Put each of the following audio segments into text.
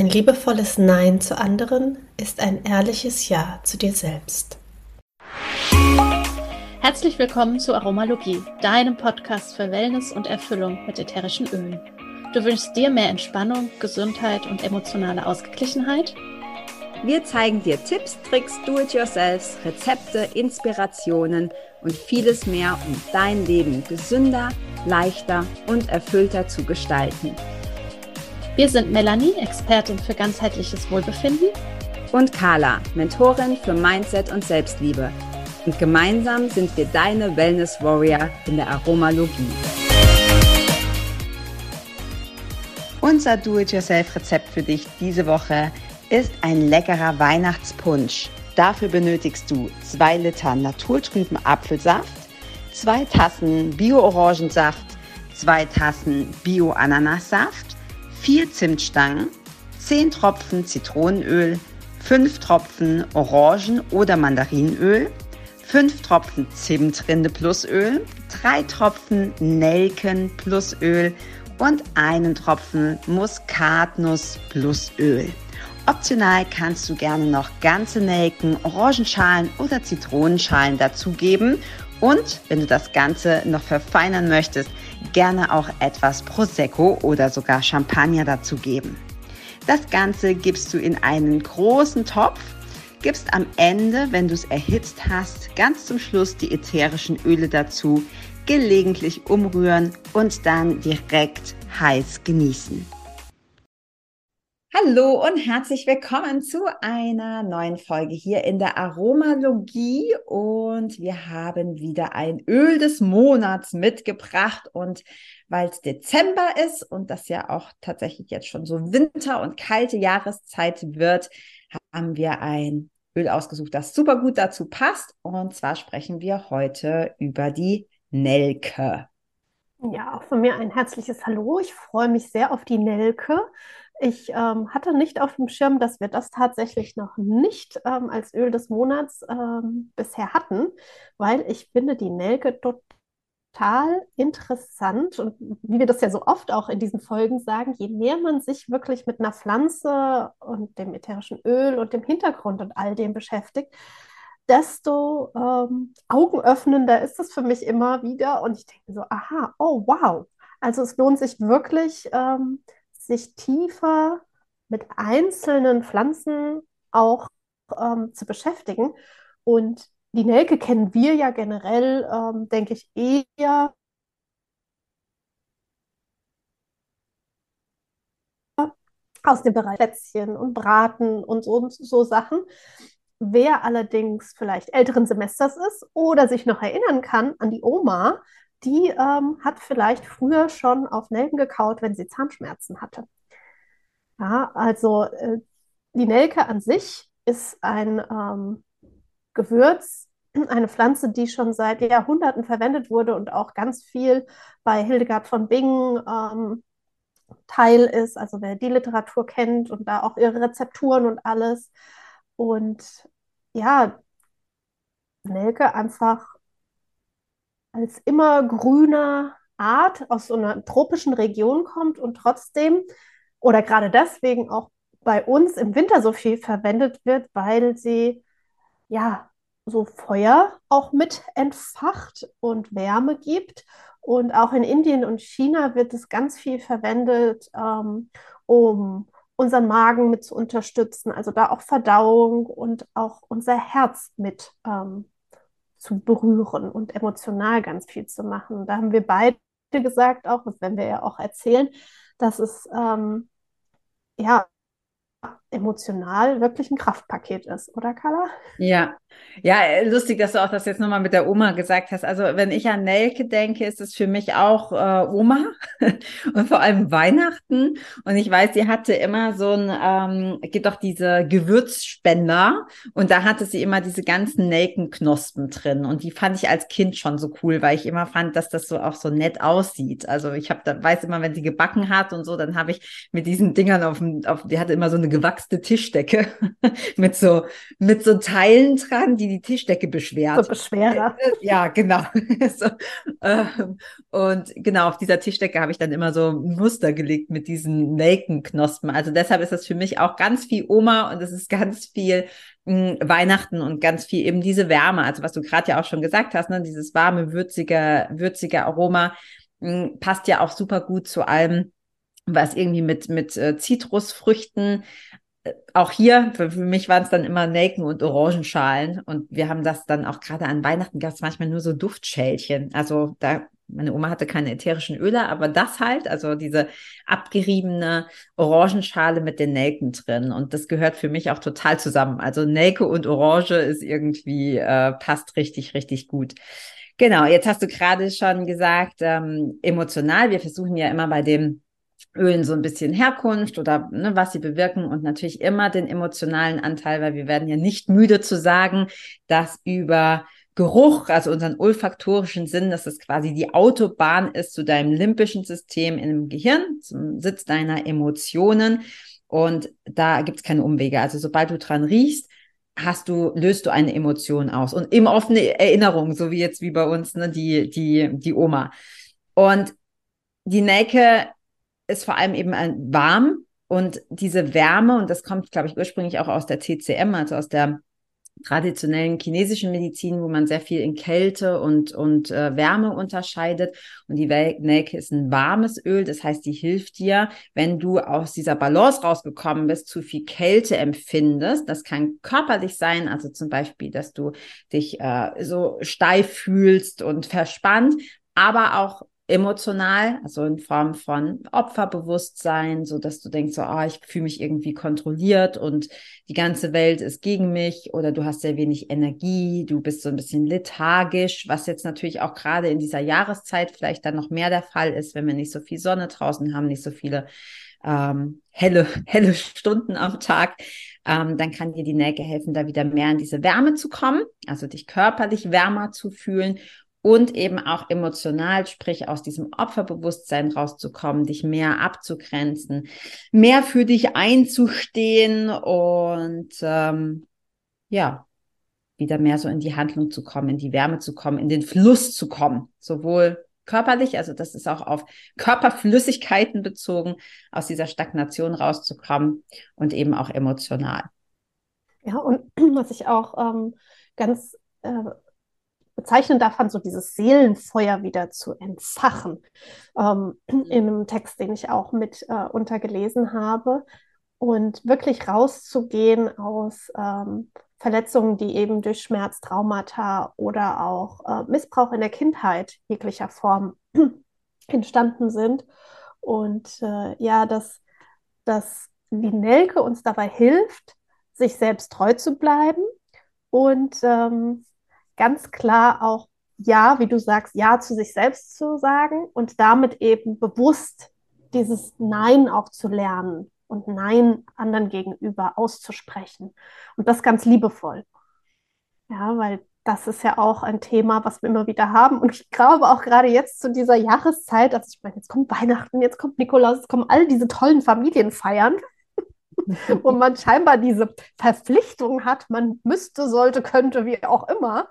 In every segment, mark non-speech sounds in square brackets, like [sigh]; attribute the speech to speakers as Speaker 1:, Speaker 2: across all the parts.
Speaker 1: Ein liebevolles Nein zu anderen ist ein ehrliches Ja zu dir selbst.
Speaker 2: Herzlich willkommen zu Aromalogie, deinem Podcast für Wellness und Erfüllung mit ätherischen Ölen. Du wünschst dir mehr Entspannung, Gesundheit und emotionale Ausgeglichenheit?
Speaker 3: Wir zeigen dir Tipps, Tricks, Do-it-yourselfs, Rezepte, Inspirationen und vieles mehr, um dein Leben gesünder, leichter und erfüllter zu gestalten.
Speaker 2: Wir sind Melanie, Expertin für ganzheitliches Wohlbefinden.
Speaker 3: Und Carla, Mentorin für Mindset und Selbstliebe und gemeinsam sind wir deine Wellness Warrior in der Aromalogie. Unser Do-it-yourself-Rezept für dich diese Woche ist ein leckerer Weihnachtspunsch. Dafür benötigst du zwei Liter naturtrüben Apfelsaft, zwei Tassen Bio-Orangensaft, zwei Tassen Bio-Ananassaft, vier Zimtstangen, zehn Tropfen Zitronenöl, fünf Tropfen Orangen- oder Mandarinöl, 5 Tropfen Zimtrinde plus Öl, 3 Tropfen Nelken plus Öl und einen Tropfen Muskatnuss plus Öl. Optional kannst du gerne noch ganze Nelken, Orangenschalen oder Zitronenschalen dazugeben und wenn du das Ganze noch verfeinern möchtest, gerne auch etwas Prosecco oder sogar Champagner dazugeben. Das Ganze gibst du in einen großen Topf gibst am Ende, wenn du es erhitzt hast, ganz zum Schluss die ätherischen Öle dazu, gelegentlich umrühren und dann direkt heiß genießen. Hallo und herzlich willkommen zu einer neuen Folge hier in der Aromalogie und wir haben wieder ein Öl des Monats mitgebracht und weil es Dezember ist und das ja auch tatsächlich jetzt schon so Winter und kalte Jahreszeit wird, haben wir ein Öl ausgesucht, das super gut dazu passt. Und zwar sprechen wir heute über die Nelke.
Speaker 1: Ja, auch von mir ein herzliches Hallo. Ich freue mich sehr auf die Nelke. Ich ähm, hatte nicht auf dem Schirm, dass wir das tatsächlich noch nicht ähm, als Öl des Monats ähm, bisher hatten, weil ich finde die Nelke total interessant und wie wir das ja so oft auch in diesen Folgen sagen, je mehr man sich wirklich mit einer Pflanze und dem ätherischen Öl und dem Hintergrund und all dem beschäftigt, desto ähm, augenöffnender ist es für mich immer wieder und ich denke so, aha, oh wow. Also es lohnt sich wirklich, ähm, sich tiefer mit einzelnen Pflanzen auch ähm, zu beschäftigen und die Nelke kennen wir ja generell, ähm, denke ich, eher aus dem Bereich Plätzchen und Braten und so, und so Sachen. Wer allerdings vielleicht älteren Semesters ist oder sich noch erinnern kann an die Oma, die ähm, hat vielleicht früher schon auf Nelken gekaut, wenn sie Zahnschmerzen hatte. Ja, also äh, die Nelke an sich ist ein ähm, Gewürz, [clears throat] eine Pflanze, die schon seit Jahrhunderten verwendet wurde und auch ganz viel bei Hildegard von Bingen ähm, Teil ist. Also wer die Literatur kennt und da auch ihre Rezepturen und alles. Und ja, Nelke einfach als immer grüner Art aus so einer tropischen Region kommt und trotzdem oder gerade deswegen auch bei uns im Winter so viel verwendet wird, weil sie ja so Feuer auch mit entfacht und Wärme gibt. Und auch in Indien und China wird es ganz viel verwendet, ähm, um unseren Magen mit zu unterstützen, also da auch Verdauung und auch unser Herz mit ähm, zu berühren und emotional ganz viel zu machen. Da haben wir beide gesagt, auch, das werden wir ja auch erzählen, dass es ähm, ja emotional wirklich ein Kraftpaket ist, oder Carla?
Speaker 3: Ja, ja, lustig, dass du auch das jetzt nochmal mit der Oma gesagt hast. Also wenn ich an Nelke denke, ist es für mich auch äh, Oma [laughs] und vor allem Weihnachten. Und ich weiß, sie hatte immer so ein, ähm, gibt auch diese Gewürzspender und da hatte sie immer diese ganzen Nelkenknospen drin. Und die fand ich als Kind schon so cool, weil ich immer fand, dass das so auch so nett aussieht. Also ich habe weiß immer, wenn sie gebacken hat und so, dann habe ich mit diesen Dingern auf dem, auf, die hatte immer so eine gewachste Tischdecke [laughs] mit so mit so Teilen dran die die Tischdecke beschwert.
Speaker 1: So Beschwerer.
Speaker 3: Äh, Ja, genau. [laughs] so, ähm, und genau, auf dieser Tischdecke habe ich dann immer so ein Muster gelegt mit diesen Nelkenknospen. Also deshalb ist das für mich auch ganz viel Oma und es ist ganz viel mh, Weihnachten und ganz viel eben diese Wärme. Also was du gerade ja auch schon gesagt hast, ne, dieses warme, würzige, würzige Aroma mh, passt ja auch super gut zu allem, was irgendwie mit, mit äh, Zitrusfrüchten auch hier, für, für mich waren es dann immer Nelken und Orangenschalen. Und wir haben das dann auch gerade an Weihnachten gab es manchmal nur so Duftschälchen. Also da, meine Oma hatte keine ätherischen Öle, aber das halt, also diese abgeriebene Orangenschale mit den Nelken drin. Und das gehört für mich auch total zusammen. Also Nelke und Orange ist irgendwie, äh, passt richtig, richtig gut. Genau, jetzt hast du gerade schon gesagt, ähm, emotional. Wir versuchen ja immer bei dem Ölen so ein bisschen Herkunft oder ne, was sie bewirken und natürlich immer den emotionalen Anteil, weil wir werden ja nicht müde zu sagen, dass über Geruch, also unseren olfaktorischen Sinn, dass es quasi die Autobahn ist zu deinem limbischen System im Gehirn, zum Sitz deiner Emotionen. Und da gibt es keine Umwege. Also sobald du dran riechst, hast du, löst du eine Emotion aus. Und eben offene Erinnerung, so wie jetzt wie bei uns, ne, die, die, die Oma. Und die Nelke ist vor allem eben ein warm und diese Wärme, und das kommt, glaube ich, ursprünglich auch aus der TCM, also aus der traditionellen chinesischen Medizin, wo man sehr viel in Kälte und, und äh, Wärme unterscheidet. Und die Nelke ist ein warmes Öl, das heißt, die hilft dir, wenn du aus dieser Balance rausgekommen bist, zu viel Kälte empfindest. Das kann körperlich sein, also zum Beispiel, dass du dich äh, so steif fühlst und verspannt, aber auch emotional, also in Form von Opferbewusstsein, so dass du denkst, so, ah, ich fühle mich irgendwie kontrolliert und die ganze Welt ist gegen mich oder du hast sehr wenig Energie, du bist so ein bisschen lethargisch, was jetzt natürlich auch gerade in dieser Jahreszeit vielleicht dann noch mehr der Fall ist, wenn wir nicht so viel Sonne draußen haben, nicht so viele ähm, helle, [laughs] helle Stunden am Tag, ähm, dann kann dir die Nelke helfen, da wieder mehr in diese Wärme zu kommen, also dich körperlich wärmer zu fühlen und eben auch emotional, sprich aus diesem Opferbewusstsein rauszukommen, dich mehr abzugrenzen, mehr für dich einzustehen und ähm, ja, wieder mehr so in die Handlung zu kommen, in die Wärme zu kommen, in den Fluss zu kommen, sowohl körperlich, also das ist auch auf Körperflüssigkeiten bezogen, aus dieser Stagnation rauszukommen und eben auch emotional.
Speaker 1: Ja, und [clears throat] was ich auch ähm, ganz äh, bezeichnen davon, so dieses Seelenfeuer wieder zu entfachen. Ähm, mhm. in einem Text, den ich auch mit äh, untergelesen habe. Und wirklich rauszugehen aus ähm, Verletzungen, die eben durch Schmerz, Traumata oder auch äh, Missbrauch in der Kindheit jeglicher Form [clears throat] entstanden sind. Und äh, ja, dass, dass die Nelke uns dabei hilft, sich selbst treu zu bleiben und ähm, ganz klar auch Ja, wie du sagst, Ja zu sich selbst zu sagen und damit eben bewusst dieses Nein auch zu lernen und Nein anderen gegenüber auszusprechen. Und das ganz liebevoll. Ja, weil das ist ja auch ein Thema, was wir immer wieder haben. Und ich glaube auch gerade jetzt zu dieser Jahreszeit, also ich meine, jetzt kommt Weihnachten, jetzt kommt Nikolaus, jetzt kommen all diese tollen Familienfeiern, [laughs] wo man scheinbar diese Verpflichtung hat, man müsste, sollte, könnte, wie auch immer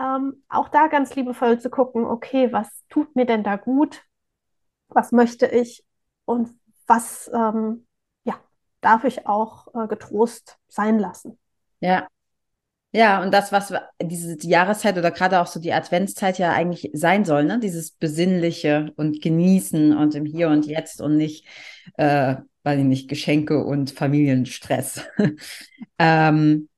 Speaker 1: ähm, auch da ganz liebevoll zu gucken, okay, was tut mir denn da gut? Was möchte ich? Und was, ähm, ja, darf ich auch äh, getrost sein lassen?
Speaker 3: Ja. Ja, und das, was diese die Jahreszeit oder gerade auch so die Adventszeit ja eigentlich sein soll, ne? Dieses Besinnliche und Genießen und im Hier und Jetzt und nicht, äh, weil nicht Geschenke und Familienstress. [laughs] ähm,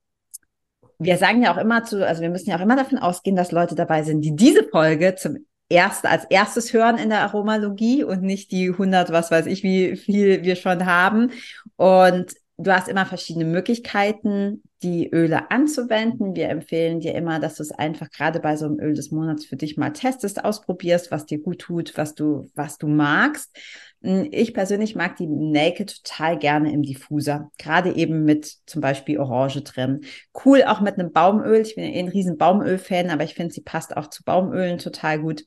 Speaker 3: wir sagen ja auch immer zu, also wir müssen ja auch immer davon ausgehen, dass Leute dabei sind, die diese Folge zum ersten, als erstes hören in der Aromalogie und nicht die 100, was weiß ich, wie viel wir schon haben. Und du hast immer verschiedene Möglichkeiten, die Öle anzuwenden. Wir empfehlen dir immer, dass du es einfach gerade bei so einem Öl des Monats für dich mal testest, ausprobierst, was dir gut tut, was du, was du magst. Hm, ich persönlich mag die Naked total gerne im Diffuser, gerade eben mit zum Beispiel Orange drin. Cool auch mit einem Baumöl. Ich bin ja eh ein riesen Baumöl-Fan, aber ich finde, sie passt auch zu Baumölen total gut.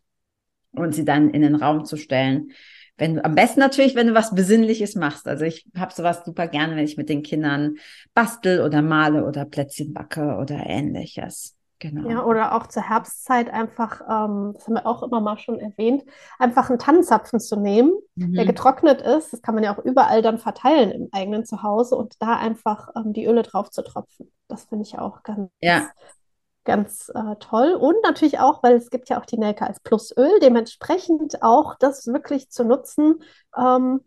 Speaker 3: Und sie dann in den Raum zu stellen wenn du, am besten natürlich, wenn du was Besinnliches machst. Also ich habe sowas super gerne, wenn ich mit den Kindern bastel oder male oder Plätzchen backe oder ähnliches. Genau.
Speaker 1: Ja, oder auch zur Herbstzeit einfach, ähm, das haben wir auch immer mal schon erwähnt, einfach einen Tannenzapfen zu nehmen, mhm. der getrocknet ist. Das kann man ja auch überall dann verteilen im eigenen Zuhause und da einfach ähm, die Öle drauf zu tropfen. Das finde ich auch ganz,
Speaker 3: ja.
Speaker 1: ganz äh, toll. Und natürlich auch, weil es gibt ja auch die Nelke als Plusöl, dementsprechend auch das wirklich zu nutzen ähm,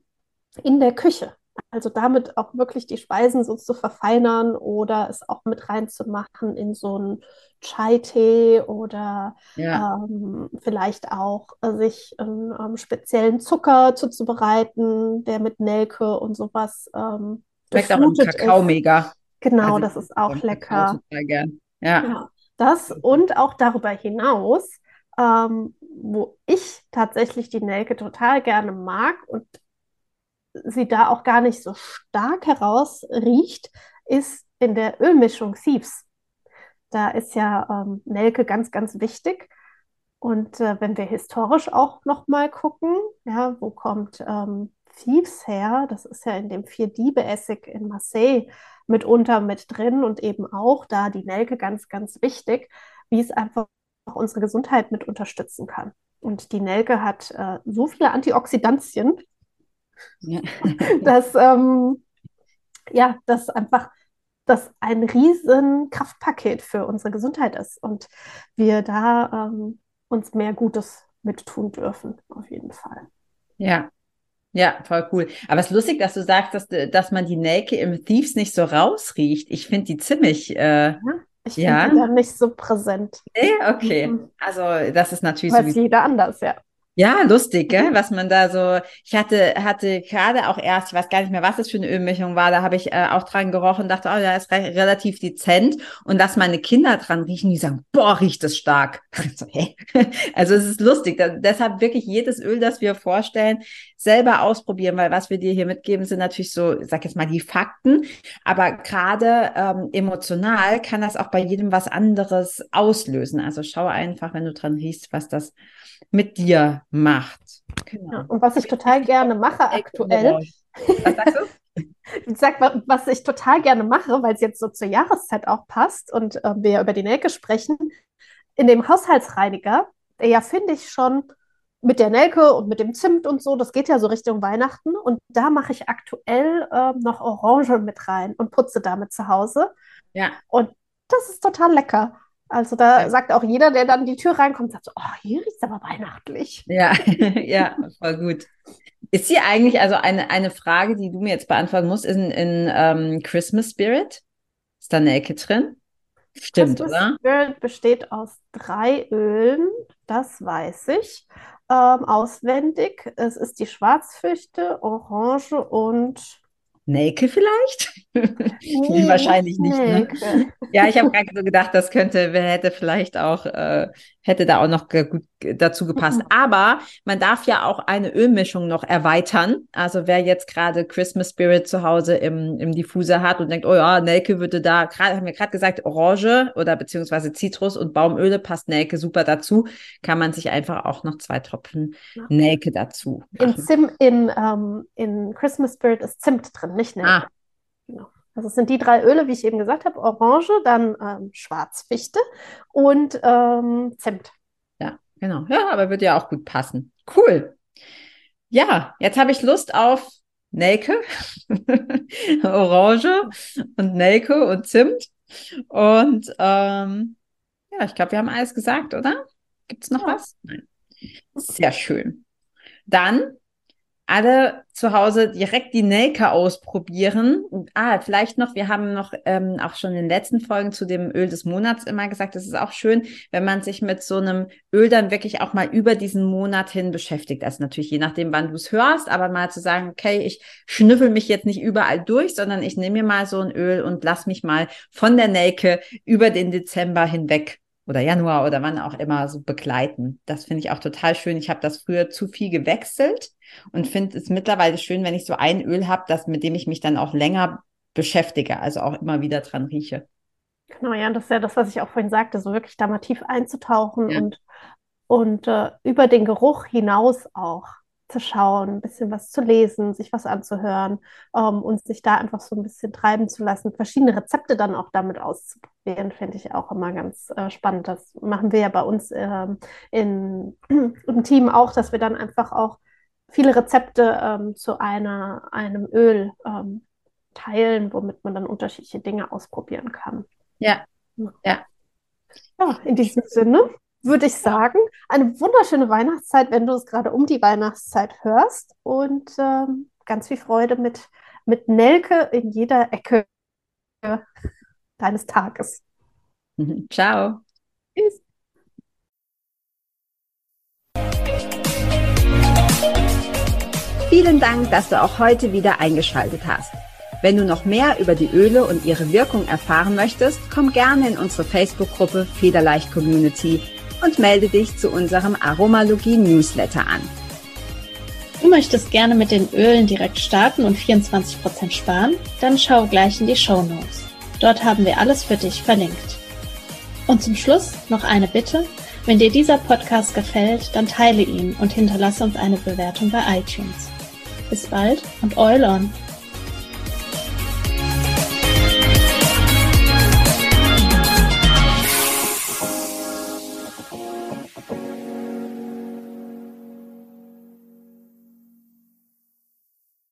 Speaker 1: in der Küche. Also damit auch wirklich die Speisen so zu verfeinern oder es auch mit reinzumachen in so einen Chai-Tee oder ja. ähm, vielleicht auch äh, sich einen ähm, speziellen Zucker zuzubereiten, der mit Nelke und sowas ähm,
Speaker 3: Schmeckt auch im Kakao ist. mega.
Speaker 1: Genau, also das ist auch lecker.
Speaker 3: Ja.
Speaker 1: ja. Das und auch darüber hinaus, ähm, wo ich tatsächlich die Nelke total gerne mag und sie da auch gar nicht so stark herausriecht, ist in der Ölmischung Thieves. Da ist ja ähm, Nelke ganz, ganz wichtig. Und äh, wenn wir historisch auch nochmal gucken, ja, wo kommt ähm, Thieves her? Das ist ja in dem Vier-Diebe-Essig in Marseille mitunter mit drin und eben auch da die Nelke ganz, ganz wichtig, wie es einfach auch unsere Gesundheit mit unterstützen kann. Und die Nelke hat äh, so viele Antioxidantien, ja. [laughs] dass, ähm, ja, das einfach das ein riesen Kraftpaket für unsere Gesundheit ist und wir da ähm, uns mehr Gutes mit tun dürfen, auf jeden Fall.
Speaker 3: Ja, ja, voll cool. Aber es ist lustig, dass du sagst, dass, dass man die Nelke im Thieves nicht so rausriecht. Ich finde die ziemlich. Äh, ja,
Speaker 1: ich finde ja. die dann nicht so präsent.
Speaker 3: Nee, okay. Mhm. Also, das ist natürlich
Speaker 1: Weiß so. jeder anders, ja.
Speaker 3: Ja, lustig, gell? Mhm. was man da so. Ich hatte, hatte gerade auch erst, ich weiß gar nicht mehr, was das für eine Ölmischung war, da habe ich äh, auch dran gerochen und dachte, oh ja, ist re relativ dezent. Und dass meine Kinder dran riechen, die sagen, boah, riecht das stark. [laughs] so, hey. [laughs] Also es ist lustig. Da, deshalb wirklich jedes Öl, das wir vorstellen, selber ausprobieren, weil was wir dir hier mitgeben, sind natürlich so, ich sag jetzt mal, die Fakten. Aber gerade ähm, emotional kann das auch bei jedem was anderes auslösen. Also schau einfach, wenn du dran riechst, was das mit dir macht.
Speaker 1: Genau. Ja, und was ich total gerne mache aktuell. Was sagst du? Ich [laughs] sag, was ich total gerne mache, weil es jetzt so zur Jahreszeit auch passt und äh, wir über die Nelke sprechen, in dem Haushaltsreiniger, der ja, finde ich, schon mit der Nelke und mit dem Zimt und so, das geht ja so Richtung Weihnachten. Und da mache ich aktuell äh, noch Orange mit rein und putze damit zu Hause.
Speaker 3: Ja.
Speaker 1: Und das ist total lecker. Also da ja. sagt auch jeder, der dann die Tür reinkommt, sagt so, oh, hier riecht es aber weihnachtlich.
Speaker 3: Ja, [laughs] ja, voll gut. Ist hier eigentlich, also eine, eine Frage, die du mir jetzt beantworten musst, ist in, in um, Christmas Spirit? Ist da eine Ecke drin? Stimmt, Christmas oder?
Speaker 1: Spirit besteht aus drei Ölen, das weiß ich ähm, auswendig. Es ist die Schwarzfüchte, Orange und
Speaker 3: Nelke vielleicht? [laughs] Nee, Wahrscheinlich nicht. Ne? Ja, ich habe gerade so gedacht, das könnte, wer hätte vielleicht auch, äh, hätte da auch noch gut dazu gepasst. Mhm. Aber man darf ja auch eine Ölmischung noch erweitern. Also wer jetzt gerade Christmas Spirit zu Hause im, im Diffuser hat und denkt, oh ja, Nelke würde da, gerade haben wir gerade gesagt, Orange oder beziehungsweise Zitrus und Baumöle passt Nelke super dazu, kann man sich einfach auch noch zwei Tropfen ja. Nelke dazu.
Speaker 1: Machen. In, Zim, in, ähm, in Christmas Spirit ist Zimt drin, nicht Nelke. Ah. Genau. Also es sind die drei Öle, wie ich eben gesagt habe, Orange, dann ähm, Schwarzfichte und ähm, Zimt.
Speaker 3: Genau. Ja, aber wird ja auch gut passen. Cool. Ja, jetzt habe ich Lust auf Nelke, [laughs] Orange und Nelke und Zimt. Und ähm, ja, ich glaube, wir haben alles gesagt, oder? Gibt es noch ja. was? Nein. Sehr schön. Dann alle zu Hause direkt die Nelke ausprobieren. Ah, vielleicht noch, wir haben noch ähm, auch schon in den letzten Folgen zu dem Öl des Monats immer gesagt, es ist auch schön, wenn man sich mit so einem Öl dann wirklich auch mal über diesen Monat hin beschäftigt. Also natürlich je nachdem, wann du es hörst, aber mal zu sagen, okay, ich schnüffel mich jetzt nicht überall durch, sondern ich nehme mir mal so ein Öl und lass mich mal von der Nelke über den Dezember hinweg oder Januar oder wann auch immer so begleiten. Das finde ich auch total schön. Ich habe das früher zu viel gewechselt und finde es mittlerweile schön, wenn ich so ein Öl habe, das mit dem ich mich dann auch länger beschäftige, also auch immer wieder dran rieche.
Speaker 1: Genau, ja, das ist ja das, was ich auch vorhin sagte, so wirklich da mal tief einzutauchen ja. und, und äh, über den Geruch hinaus auch zu schauen, ein bisschen was zu lesen, sich was anzuhören ähm, und sich da einfach so ein bisschen treiben zu lassen, verschiedene Rezepte dann auch damit auszuprobieren, finde ich auch immer ganz äh, spannend. Das machen wir ja bei uns ähm, in, [clears throat] im Team auch, dass wir dann einfach auch viele Rezepte ähm, zu einer, einem Öl ähm, teilen, womit man dann unterschiedliche Dinge ausprobieren kann.
Speaker 3: Ja, ja.
Speaker 1: Ja, in diesem Sinne würde ich sagen, eine wunderschöne Weihnachtszeit, wenn du es gerade um die Weihnachtszeit hörst und ähm, ganz viel Freude mit, mit Nelke in jeder Ecke deines Tages. [laughs]
Speaker 3: Ciao. Tschüss. Vielen Dank, dass du auch heute wieder eingeschaltet hast. Wenn du noch mehr über die Öle und ihre Wirkung erfahren möchtest, komm gerne in unsere Facebook-Gruppe Federleicht Community und melde dich zu unserem Aromalogie-Newsletter an.
Speaker 2: Du möchtest gerne mit den Ölen direkt starten und 24% sparen? Dann schau gleich in die Show Notes. Dort haben wir alles für dich verlinkt. Und zum Schluss noch eine Bitte. Wenn dir dieser Podcast gefällt, dann teile ihn und hinterlasse uns eine Bewertung bei iTunes. Bis bald und Eulon!